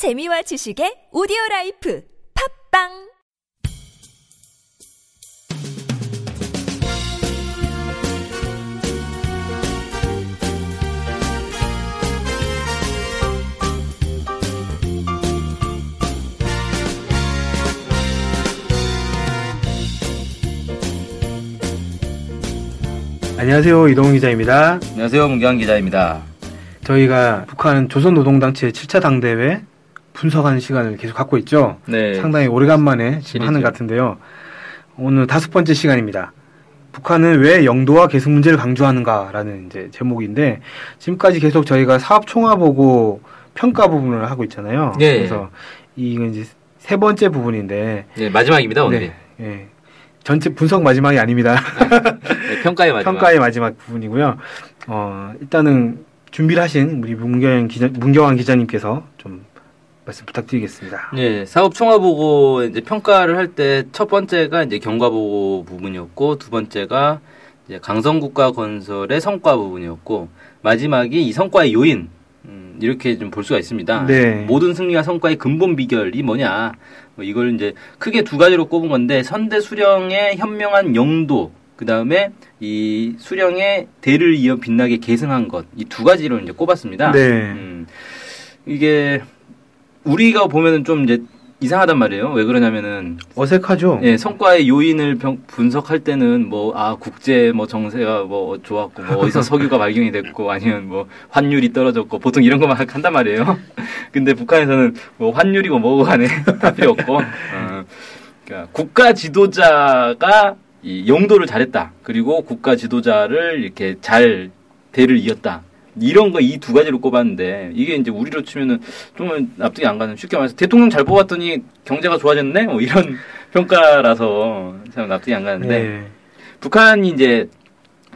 재미와 지식의 오디오 라이프 팝빵 안녕하세요. 이동훈 기자입니다. 안녕하세요. 문경환 기자입니다. 저희가 북한 조선노동당체 7차 당대회 분석하는 시간을 계속 갖고 있죠. 네. 상당히 오래간만에 지금 하는. 것 같은데요. 오늘 다섯 번째 시간입니다. 북한은 왜 영도와 계승 문제를 강조하는가라는 이제 제목인데 지금까지 계속 저희가 사업 총화 보고 평가 부분을 하고 있잖아요. 네. 그래서 이건 이제 세 번째 부분인데 네, 마지막입니다, 오늘이. 네, 예. 전체 분석 마지막이 아닙니다. 네, 평가의 마지막. 평가의 마지막 부분이고요. 어, 일단은 준비를 하신 우리 문경 기자, 문경환 기자님께서 좀 말씀 부탁드리겠습니다. 네, 사업 총화 보고 이제 평가를 할 때 첫 번째가 이제 경과 보고 부분이었고 두 번째가 이제 강성국가 건설의 성과 부분이었고 마지막이 이 성과의 요인 음, 이렇게 좀 볼 수가 있습니다. 네. 모든 승리와 성과의 근본 비결이 뭐냐? 뭐 이걸 이제 크게 두 가지로 꼽은 건데 선대 수령의 현명한 영도 그 다음에 이 수령의 대를 이어 빛나게 계승한 것 이 두 가지로 이제 꼽았습니다. 네. 음, 이게 우리가 보면은 좀 이제 이상하단 말이에요. 왜 그러냐면은 어색하죠? 예, 성과의 요인을 병- 분석할 때는 뭐, 아, 국제 뭐 정세가 뭐 좋았고, 뭐 어디서 석유가 발견이 됐고, 아니면 뭐 환율이 떨어졌고, 보통 이런 것만 한단 말이에요. 근데 북한에서는 뭐 환율이고 뭐고 간에 다 필요 없고, 어, 그러니까 국가 지도자가 이 용도를 잘했다. 그리고 국가 지도자를 이렇게 잘 대를 이었다. 이런 거 이 두 가지로 꼽았는데 이게 이제 우리로 치면은 좀 납득이 안 가는 쉽게 말해서 대통령 잘 뽑았더니 경제가 좋아졌네 뭐 이런 평가라서 참 납득이 안 가는데 네. 북한이 이제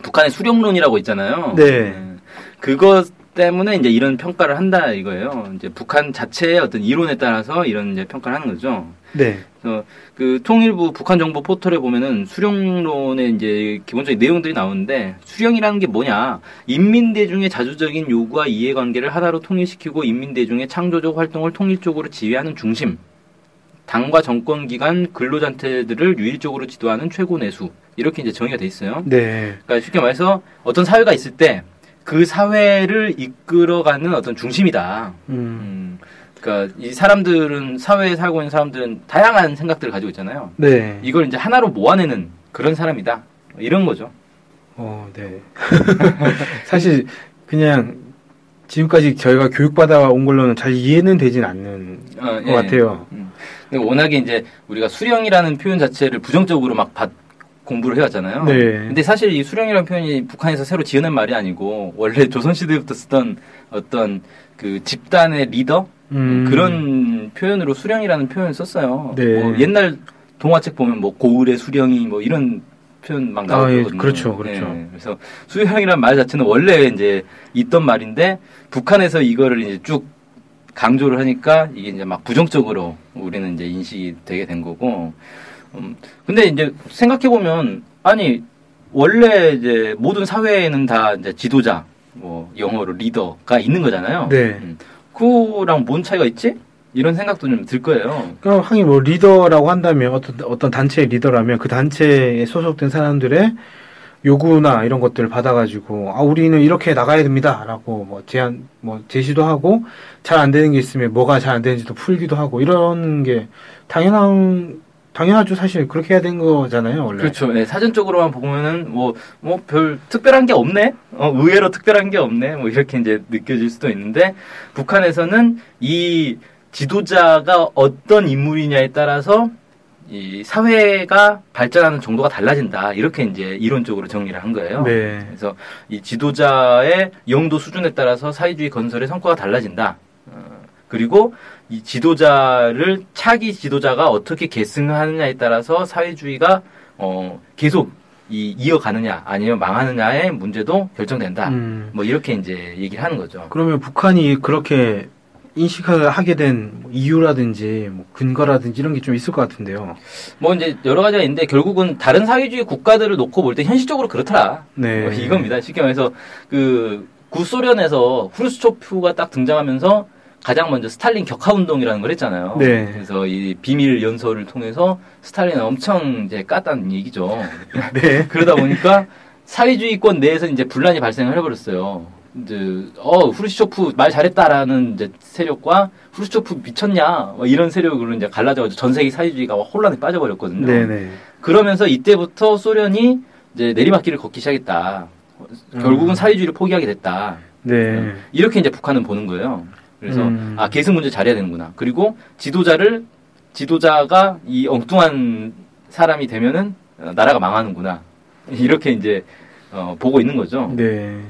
북한의 수령론이라고 있잖아요. 네. 음, 그것 때문에 이제 이런 평가를 한다 이거예요. 이제 북한 자체의 어떤 이론에 따라서 이런 이제 평가를 하는 거죠. 네. 그래서 그 통일부 북한 정보 포털에 보면은 수령론의 이제 기본적인 내용들이 나오는데 수령이라는 게 뭐냐? 인민대중의 자주적인 요구와 이해관계를 하나로 통일시키고 인민대중의 창조적 활동을 통일적으로 지휘하는 중심. 당과 정권 기관 근로단체들을 유일적으로 지도하는 최고 내수. 이렇게 이제 정의가 돼 있어요. 네. 그러니까 쉽게 말해서 어떤 사회가 있을 때 그 사회를 이끌어가는 어떤 중심이다. 음. 음, 그러니까 이 사람들은 사회에 살고 있는 사람들은 다양한 생각들을 가지고 있잖아요. 네. 이걸 이제 하나로 모아내는 그런 사람이다. 이런 거죠. 어, 네. 사실 그냥 지금까지 저희가 교육받아 온 걸로는 잘 이해는 되진 않는 어, 것 같아요. 음. 근데 워낙에 이제 우리가 수령이라는 표현 자체를 부정적으로 막 받- 공부를 해왔잖아요. 네. 근데 사실 이 수령이라는 표현이 북한에서 새로 지어낸 말이 아니고 원래 조선시대부터 쓰던 어떤 그 집단의 리더 음. 그런 표현으로 수령이라는 표현을 썼어요. 네. 뭐 옛날 동화책 보면 뭐 고을의 수령이 뭐 이런 표현 막 아, 예, 나오거든요. 그렇죠, 그렇죠. 네, 그래서 수령이라는 말 자체는 원래 이제 있던 말인데 북한에서 이거를 이제 쭉 강조를 하니까 이게 이제 막 부정적으로 우리는 이제 인식이 되게 된 거고. 음, 근데 이제 생각해 보면 아니 원래 이제 모든 사회에는 다 이제 지도자 뭐 영어로 리더가 있는 거잖아요. 네. 음, 그거랑 뭔 차이가 있지? 이런 생각도 좀 들 거예요. 그럼 하긴 뭐 리더라고 한다면 어떤 어떤 단체의 리더라면 그 단체에 소속된 사람들의 요구나 이런 것들을 받아가지고 아 우리는 이렇게 나가야 됩니다라고 뭐 제안 뭐 제시도 하고 잘 안 되는 게 있으면 뭐가 잘 안 되는지도 풀기도 하고 이런 게 당연한 당연하죠 사실 그렇게 해야 되는 거잖아요 원래 그렇죠. 네, 사전적으로만 보면은 뭐 뭐 별 특별한 게 없네. 어, 의외로 특별한 게 없네. 뭐 이렇게 이제 느껴질 수도 있는데 북한에서는 이 지도자가 어떤 인물이냐에 따라서 이 사회가 발전하는 정도가 달라진다. 이렇게 이제 이론적으로 정리를 한 거예요. 네. 그래서 이 지도자의 영도 수준에 따라서 사회주의 건설의 성과가 달라진다. 어, 그리고 이 지도자를 차기 지도자가 어떻게 계승하느냐에 따라서 사회주의가 어, 계속 이, 이어가느냐 아니면 망하느냐의 문제도 결정된다. 음, 뭐 이렇게 이제 얘기를 하는 거죠. 그러면 북한이 그렇게 인식을 하게 된뭐 이유라든지 뭐 근거라든지 이런 게 좀 있을 것 같은데요. 뭐 이제 여러 가지가 있는데 결국은 다른 사회주의 국가들을 놓고 볼 때 현실적으로 그렇더라. 네. 뭐 이겁니다. 쉽게 말해서 그 구소련에서 후르츠초프가 딱 등장하면서 가장 먼저 스탈린 격하 운동이라는 걸 했잖아요. 네. 그래서 이 비밀 연설을 통해서 스탈린을 엄청 이제 깠다는 얘기죠. 네. 그러다 보니까 사회주의권 내에서 이제 분란이 발생을 해버렸어요. 이제 어 후르시초프 말 잘했다라는 이제 세력과 후르시초프 미쳤냐 뭐 이런 세력으로 이제 갈라져가지고 전 세계 사회주의가 혼란에 빠져버렸거든요. 네네. 그러면서 이때부터 소련이 이제 내리막길을 걷기 시작했다. 결국은 음. 사회주의를 포기하게 됐다. 네. 이렇게 이제 북한은 보는 거예요. 그래서 음. 아 계승 문제 잘해야 되는구나. 그리고 지도자를 지도자가 이 엉뚱한 사람이 되면은 어, 나라가 망하는구나. 이렇게 이제 어, 보고 있는 거죠. 네.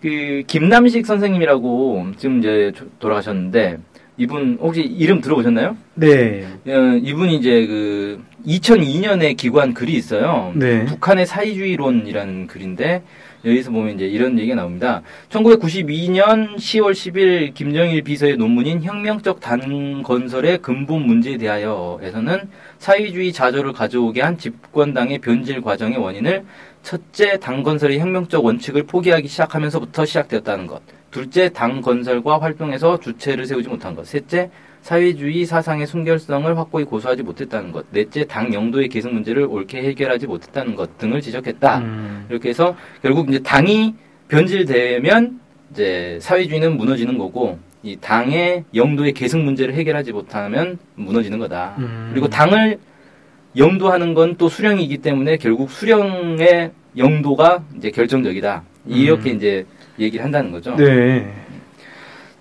그 김남식 선생님이라고 지금 이제 조- 돌아가셨는데 이분 혹시 이름 들어보셨나요? 네. 어, 이분이 이제 그 2002년에 기고한 글이 있어요. 네. 북한의 사회주의론이라는 글인데 여기서 보면 이제 이런 얘기가 나옵니다. 1992년 10월 10일 김정일 비서의 논문인 혁명적 당 건설의 근본 문제에 대하여에서는 사회주의 자조를 가져오게 한 집권당의 변질 과정의 원인을 첫째 당 건설의 혁명적 원칙을 포기하기 시작하면서부터 시작되었다는 것. 둘째 당 건설과 활동에서 주체를 세우지 못한 것. 셋째 사회주의 사상의 순결성을 확고히 고수하지 못했다는 것. 넷째 당 영도의 계승 문제를 옳게 해결하지 못했다는 것 등을 지적했다. 음. 이렇게 해서 결국 이제 당이 변질되면 이제 사회주의는 무너지는 거고 이 당의 영도의 계승 문제를 해결하지 못하면 무너지는 거다. 음. 그리고 당을 영도하는 건 또 수령이기 때문에 결국 수령의 영도가 이제 결정적이다. 이렇게 음. 이제 얘기를 한다는 거죠. 네.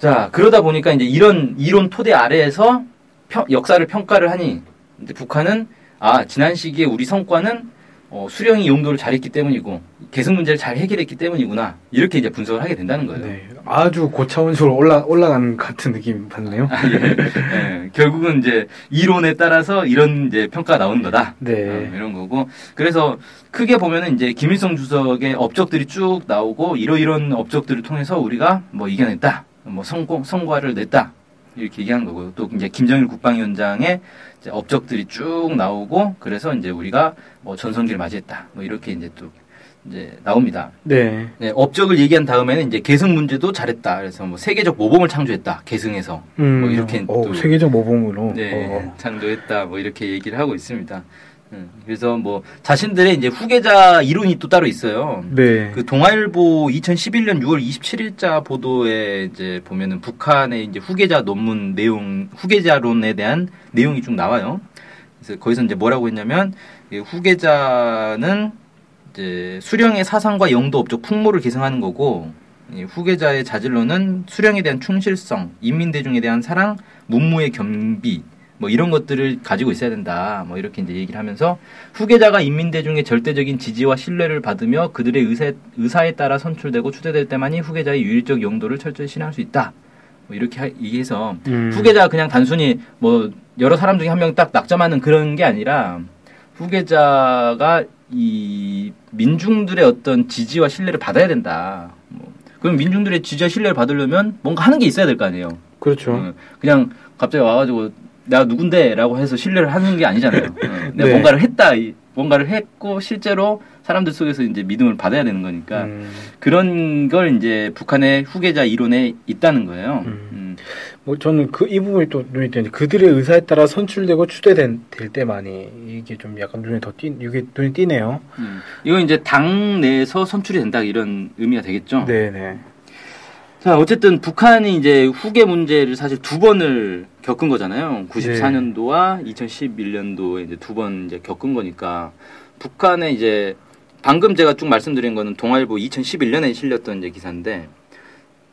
자, 그러다 보니까 이제 이런 이론 토대 아래에서 평- 역사를 평가를 하니 이제 북한은 아, 지난 시기에 우리 성과는 어, 수령이 용도를 잘했기 때문이고 계승 문제를 잘 해결했기 때문이구나. 이렇게 이제 분석을 하게 된다는 거예요. 네. 아주 고차원적으로 올라 올라간 같은 느낌 받네요. 아, 예. 예, 결국은 이제 이론에 따라서 이런 이제 평가가 나오는 거다. 네. 어, 이런 거고. 그래서 크게 보면은 이제 김일성 주석의 업적들이 쭉 나오고 이러 이런 업적들을 통해서 우리가 뭐 이겨냈다. 뭐 성공, 성과를 냈다. 이렇게 얘기하는 거고요. 또 이제 김정일 국방위원장의 업적들이 쭉 나오고 그래서 이제 우리가 뭐 전성기를 맞이했다. 뭐 이렇게 이제 또 이제 나옵니다. 네. 네, 업적을 얘기한 다음에는 이제 계승 문제도 잘했다. 그래서 뭐 세계적 모범을 창조했다. 계승에서. 음. 뭐 이렇게 오, 또- 세계적 모범으로. 네, 어. 창조했다. 뭐 이렇게 얘기를 하고 있습니다. 음, 그래서 뭐 자신들의 이제 후계자 이론이 또 따로 있어요. 네. 그 동아일보 2011년 6월 27일자 보도에 이제 보면은 북한의 이제 후계자 논문 내용, 후계자론에 대한 내용이 쭉 나와요. 그래서 거기서 이제 뭐라고 했냐면 이 후계자는 이제 수령의 사상과 영도 업적 풍모를 계승하는 거고 이 후계자의 자질로는 수령에 대한 충실성, 인민 대중에 대한 사랑, 문무의 겸비 뭐 이런 것들을 가지고 있어야 된다. 뭐 이렇게 이제 얘기를 하면서 후계자가 인민 대중의 절대적인 지지와 신뢰를 받으며 그들의 의사, 의사에 따라 선출되고 추대될 때만이 후계자의 유일적 용도를 철저히 실행할 수 있다. 뭐 이렇게 하- 얘기해서 음. 후계자가 그냥 단순히 뭐 여러 사람 중에 한 명 딱 낙점하는 그런 게 아니라 후계자가 이 민중들의 어떤 지지와 신뢰를 받아야 된다. 뭐 그럼 민중들의 지지와 신뢰를 받으려면 뭔가 하는 게 있어야 될 거 아니에요. 그렇죠. 어, 그냥 갑자기 와가지고 내가 누군데라고 해서 신뢰를 하는 게 아니잖아요. 어, 내가 네. 뭔가를 했다, 이- 뭔가를 했고 실제로 사람들 속에서 이제 믿음을 받아야 되는 거니까 음. 그런 걸 이제 북한의 후계자 이론에 있다는 거예요. 음. 음. 뭐 저는 그 이 부분이 또 눈에 띄는데 그들의 의사에 따라 선출되고 추대된 될 때만이 이게 좀 약간 눈에 더 띄, 이게 눈에 띄네요. 음. 이건 이제 당 내에서 선출이 된다 이런 의미가 되겠죠. 네네. 자, 어쨌든 북한이 이제 후계 문제를 사실 두 번을 겪은 거잖아요. 94년도와 2011년도에 이제 두 번 이제 겪은 거니까 북한의 이제 방금 제가 쭉 말씀드린 거는 동아일보 2011년에 실렸던 이제 기사인데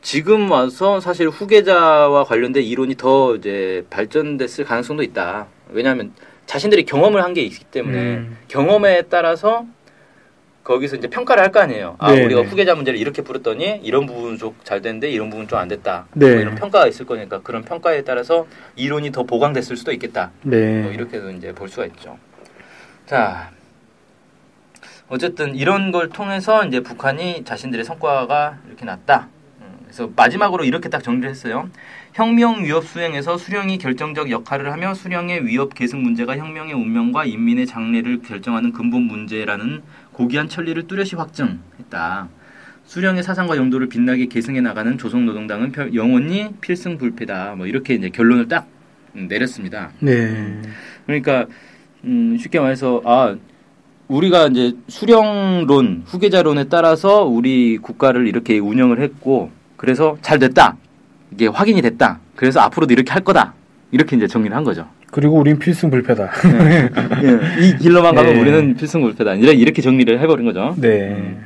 지금 와서 사실 후계자와 관련된 이론이 더 이제 발전됐을 가능성도 있다. 왜냐하면 자신들이 경험을 한 게 있기 때문에 음. 경험에 따라서 거기서 이제 평가를 할 거 아니에요. 아, 네, 우리가 네. 후계자 문제를 이렇게 부렸더니 이런 부분 좀잘 됐는데 이런 부분 좀 안 됐다. 네. 뭐 이런 평가가 있을 거니까 그런 평가에 따라서 이론이 더 보강됐을 수도 있겠다. 네. 뭐 이렇게도 이제 볼 수가 있죠. 자, 어쨌든 이런 걸 통해서 이제 북한이 자신들의 성과가 이렇게 났다. 음, 그래서 마지막으로 이렇게 딱 정리를 했어요. 혁명 위협 수행에서 수령이 결정적 역할을 하며 수령의 위협 계승 문제가 혁명의 운명과 인민의 장래를 결정하는 근본 문제라는 고귀한 천리를 뚜렷이 확증했다. 수령의 사상과 용도를 빛나게 계승해 나가는 조선 노동당은 펴- 영원히 필승불패다. 뭐 이렇게 이제 결론을 딱 음, 내렸습니다. 네. 그러니까 음, 쉽게 말해서 아 우리가 이제 수령론 후계자론에 따라서 우리 국가를 이렇게 운영을 했고 그래서 잘 됐다 이게 확인이 됐다 그래서 앞으로도 이렇게 할 거다 이렇게 이제 정리를 한 거죠. 그리고 우린 필승 불패다. 예, 이 길로만 가면 네. 우리는 필승 불패다 이렇게 이렇게 정리를 해버린 거죠. 네.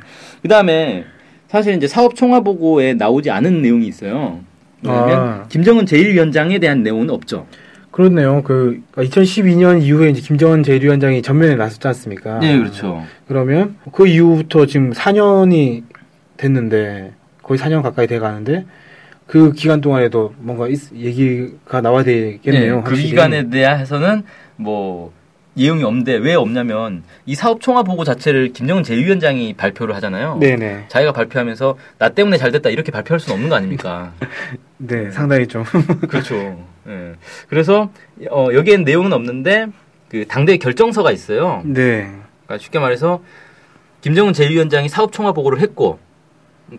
그 다음에 사실 이제 사업 총화 보고에 나오지 않은 내용이 있어요. 왜냐면 아. 김정은 제1위원장에 대한 내용은 없죠. 그렇네요. 그 2012년 이후에 이제 김정은 제1위원장이 전면에 나섰지 않습니까? 네, 그렇죠. 그러면 그 이후부터 지금 4년이 됐는데 거의 4년 가까이 돼 가는데 그 기간 동안에도 뭔가 있- 얘기가 나와야 되겠네요. 네, 그. 기간에 대해서는 뭐 내용이 없는데 왜 없냐면 이 사업 총화 보고 자체를 김정은 제1위원장이 발표를 하잖아요. 네네. 자기가 발표하면서 나 때문에 잘 됐다 이렇게 발표할 수는 없는 거 아닙니까? 네, 상당히 좀. 그렇죠. 예. 그래서 어, 여기엔 내용은 없는데 그 당대 결정서가 있어요. 네. 그러니까 쉽게 말해서 김정은 제1위원장이 사업 총화 보고를 했고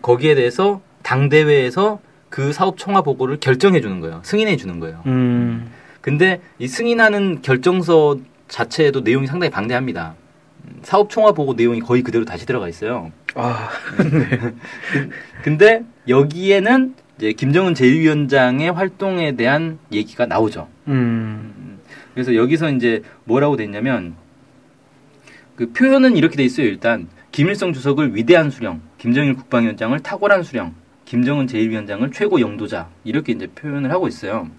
거기에 대해서 당대회에서 그 사업 총화 보고를 결정해 주는 거예요. 승인해 주는 거예요. 음. 근데 이 승인하는 결정서 자체에도 내용이 상당히 방대합니다. 음, 사업 총화 보고 내용이 거의 그대로 다시 들어가 있어요. 아, 근데 여기에는 이제 김정은 제1위원장의 활동에 대한 얘기가 나오죠. 음. 그래서 여기서 이제 뭐라고 돼 있냐면 그 표현은 이렇게 돼 있어요. 일단 김일성 주석을 위대한 수령, 김정일 국방위원장을 탁월한 수령, 김정은 제1위원장을 최고 영도자 이렇게 이제 표현을 하고 있어요.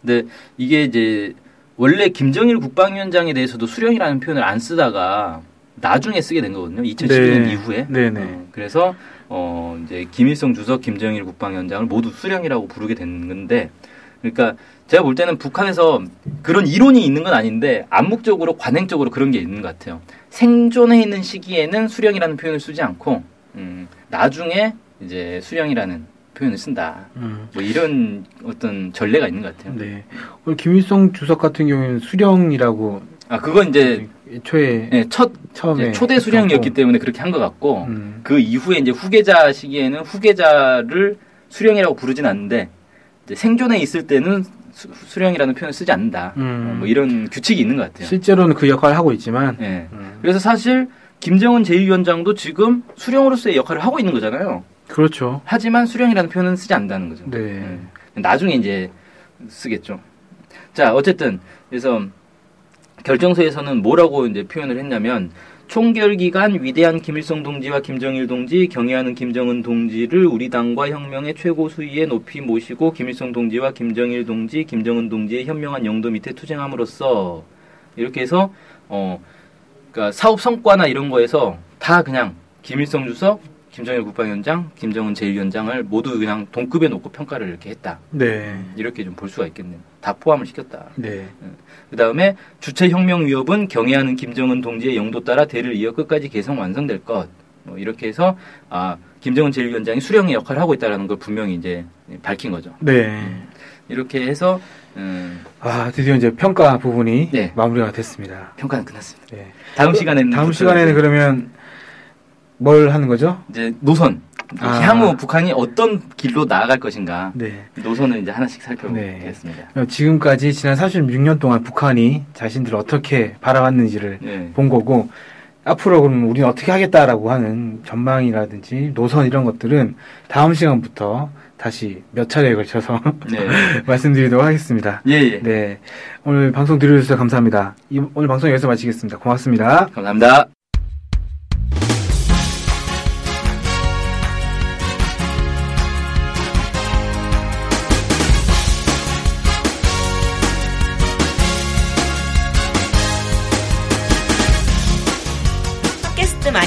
근데 이게 이제 원래 김정일 국방위원장에 대해서도 수령이라는 표현을 안 쓰다가 나중에 쓰게 된 거거든요. 2012년 네. 이후에. 네네. 어, 그래서 어 이제 김일성 주석, 김정일 국방위원장을 모두 수령이라고 부르게 된 건데, 그러니까 제가 볼 때는 북한에서 그런 이론이 있는 건 아닌데 암묵적으로 관행적으로 그런 게 있는 것 같아요. 생존해 있는 시기에는 수령이라는 표현을 쓰지 않고 음, 나중에 이제 수령이라는 표현을 쓴다. 음. 뭐 이런 어떤 전례가 있는 것 같아요. 네. 오늘 김일성 주석 같은 경우에는 수령이라고 아 그건 이제 애초에 예, 첫 처음에 초대 수령이었기 때문에 그렇게 한 것 같고 음. 그 이후에 이제 후계자 시기에는 후계자를 수령이라고 부르진 않는데 생존에 있을 때는 수, 령이라는 표현을 쓰지 않는다. 음. 어, 뭐 이런 규칙이 있는 것 같아요. 실제로는 그 역할을 하고 있지만 예. 음. 그래서 사실 김정은 제1위원장도 지금 수령으로서의 역할을 하고 있는 거잖아요. 그렇죠. 하지만 수령이라는 표현은 쓰지 않는다는 거죠. 네. 예. 나중에 이제 쓰겠죠. 자, 어쨌든 그래서 결정서에서는 뭐라고 이제 표현을 했냐면 총결 기간 위대한 김일성 동지와 김정일 동지 경애하는 김정은 동지를 우리 당과 혁명의 최고 수위에 높이 모시고 김일성 동지와 김정일 동지, 김정은 동지의 현명한 영도 밑에 투쟁함으로써 이렇게 해서 어 그러니까 사업 성과나 이런 거에서 다 그냥 김일성 주석, 김정일 국방위원장, 김정은 제1위원장을 모두 그냥 동급에 놓고 평가를 이렇게 했다. 네. 이렇게 좀 볼 수가 있겠네요. 다 포함을 시켰다. 네. 그 다음에 주체 혁명 위협은 경애하는 김정은 동지의 영도 따라 대를 이어 끝까지 개성 완성될 것. 뭐 이렇게 해서 아 김정은 제1위원장이 수령의 역할을 하고 있다라는 걸 분명히 이제 밝힌 거죠. 네. 이렇게 해서 음, 아, 드디어 이제 평가 부분이 네. 마무리가 됐습니다. 평가는 끝났습니다. 네. 다음 시간에는 다음 시간에는 그러면 뭘 하는 거죠? 이제 노선 아. 향후 북한이 어떤 길로 나아갈 것인가 네. 노선을 이제 하나씩 네. 살펴보겠습니다. 어, 지금까지 지난 36년 동안 북한이 자신들을 어떻게 바라봤는지를 네. 본 거고 앞으로 그럼 우리는 어떻게 하겠다라고 하는 전망이라든지 노선 이런 것들은 다음 시간부터 다시 몇 차례에 걸쳐서 네. 말씀드리도록 하겠습니다. 예, 예. 네. 오늘 방송 들어주셔서 감사합니다. 이- 오늘 방송 여기서 마치겠습니다. 고맙습니다. 감사합니다.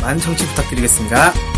많은 청취 부탁드리겠습니다.